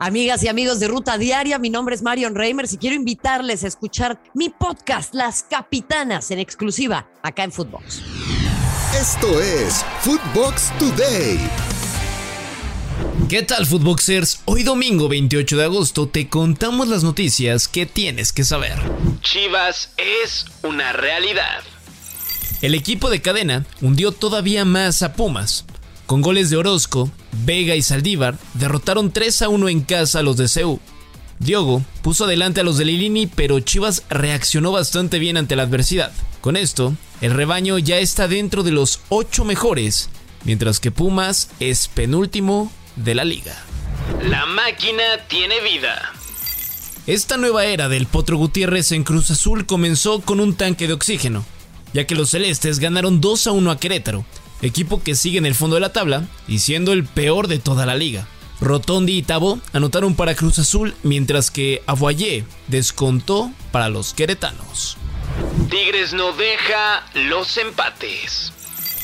Amigas y amigos de Ruta Diaria, mi nombre es Marion Reimers y quiero invitarles a escuchar mi podcast Las Capitanas en exclusiva acá en Footbox. Esto es Footbox Today. ¿Qué tal Footboxers? Hoy domingo 28 de agosto te contamos las noticias que tienes que saber. Chivas es una realidad. El equipo de cadena hundió todavía más a Pumas. Con goles de Orozco, Vega y Saldívar derrotaron 3 a 1 en casa a los de CEU. Diogo puso adelante a los de Lilini, pero Chivas reaccionó bastante bien ante la adversidad. Con esto, el rebaño ya está dentro de los 8 mejores, mientras que Pumas es penúltimo de la liga. La máquina tiene vida. Esta nueva era del Potro Gutiérrez en Cruz Azul comenzó con un tanque de oxígeno, ya que los celestes ganaron 2 a 1 a Querétaro equipo que sigue en el fondo de la tabla y siendo el peor de toda la liga. Rotondi y Tabo anotaron para Cruz Azul, mientras que Avoyé descontó para los queretanos. Tigres no deja los empates.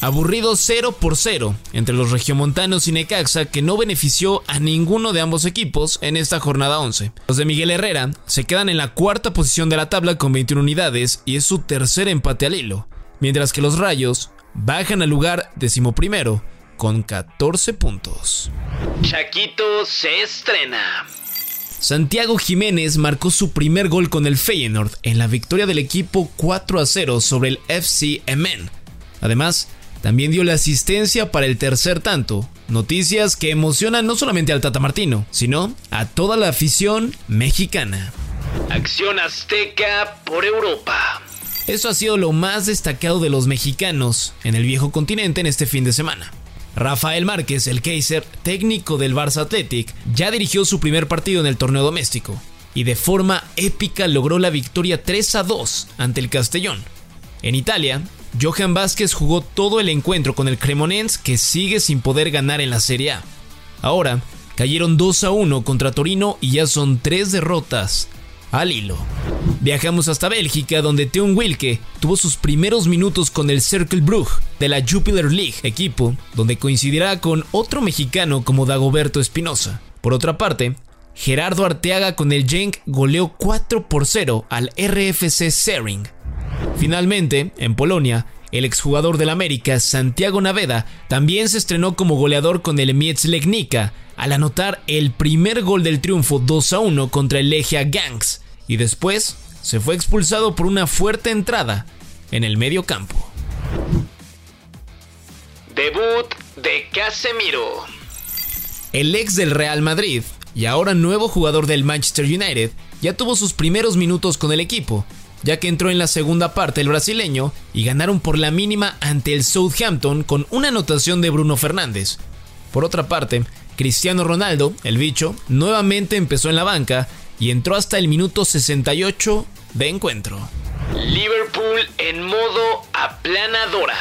Aburrido 0 por 0 entre los regiomontanos y Necaxa que no benefició a ninguno de ambos equipos en esta jornada 11. Los de Miguel Herrera se quedan en la cuarta posición de la tabla con 21 unidades y es su tercer empate al hilo, mientras que los Rayos bajan al lugar decimoprimero con 14 puntos. Chaquito se estrena. Santiago Jiménez marcó su primer gol con el Feyenoord en la victoria del equipo 4 a 0 sobre el FC Emen. Además, también dio la asistencia para el tercer tanto. Noticias que emocionan no solamente al Tata Martino, sino a toda la afición mexicana. Acción Azteca por Europa. Eso ha sido lo más destacado de los mexicanos en el viejo continente en este fin de semana. Rafael Márquez, el Kaiser, técnico del Barça Athletic, ya dirigió su primer partido en el torneo doméstico y de forma épica logró la victoria 3 a 2 ante el Castellón. En Italia, Johan Vázquez jugó todo el encuentro con el Cremonense que sigue sin poder ganar en la Serie A. Ahora, cayeron 2 a 1 contra Torino y ya son 3 derrotas al hilo. Viajamos hasta Bélgica, donde Teun Wilke tuvo sus primeros minutos con el Cercle Brugge de la Jupiler League, equipo donde coincidirá con otro mexicano como Dagoberto Espinosa. Por otra parte, Gerardo Arteaga con el Genk goleó 4 por 0 al RFC Sering. Finalmente, en Polonia, el exjugador del América, Santiago Naveda, también se estrenó como goleador con el Legnica al anotar el primer gol del triunfo 2 a 1 contra el Legia Gangs y después se fue expulsado por una fuerte entrada en el medio campo. Debut de Casemiro. El ex del Real Madrid y ahora nuevo jugador del Manchester United ya tuvo sus primeros minutos con el equipo, ya que entró en la segunda parte el brasileño y ganaron por la mínima ante el Southampton con una anotación de Bruno Fernández. Por otra parte, Cristiano Ronaldo, el bicho, nuevamente empezó en la banca y entró hasta el minuto 68 de encuentro. Liverpool en modo aplanadora.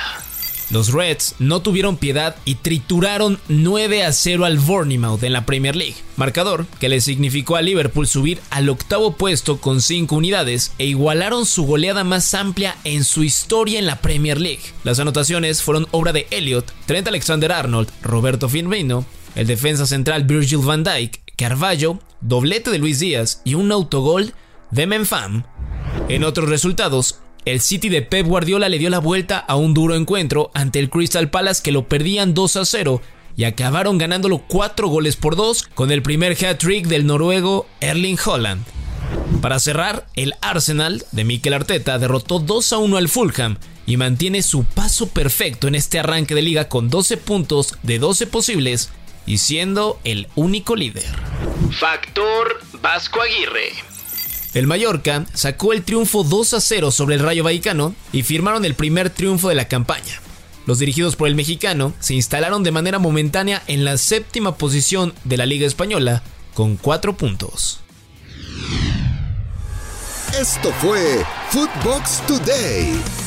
Los Reds no tuvieron piedad y trituraron 9 a 0 al Bournemouth en la Premier League, marcador que le significó a Liverpool subir al octavo puesto con 5 unidades e igualaron su goleada más amplia en su historia en la Premier League. Las anotaciones fueron obra de Elliot, Trent Alexander-Arnold, Roberto Firmino, el defensa central Virgil van Dijk, Carvalho, doblete de Luis Díaz y un autogol de Menfam. En otros resultados, el City de Pep Guardiola le dio la vuelta a un duro encuentro ante el Crystal Palace que lo perdían 2 a 0 y acabaron ganándolo 4 goles por 2 con el primer hat-trick del noruego Erling Holland. Para cerrar, el Arsenal de Mikel Arteta derrotó 2 a 1 al Fulham y mantiene su paso perfecto en este arranque de liga con 12 puntos de 12 posibles y siendo el único líder. Factor Vasco Aguirre. El Mallorca sacó el triunfo 2 a 0 sobre el Rayo Vallecano y firmaron el primer triunfo de la campaña. Los dirigidos por el mexicano se instalaron de manera momentánea en la séptima posición de la Liga Española con 4 puntos. Esto fue Footbox Today.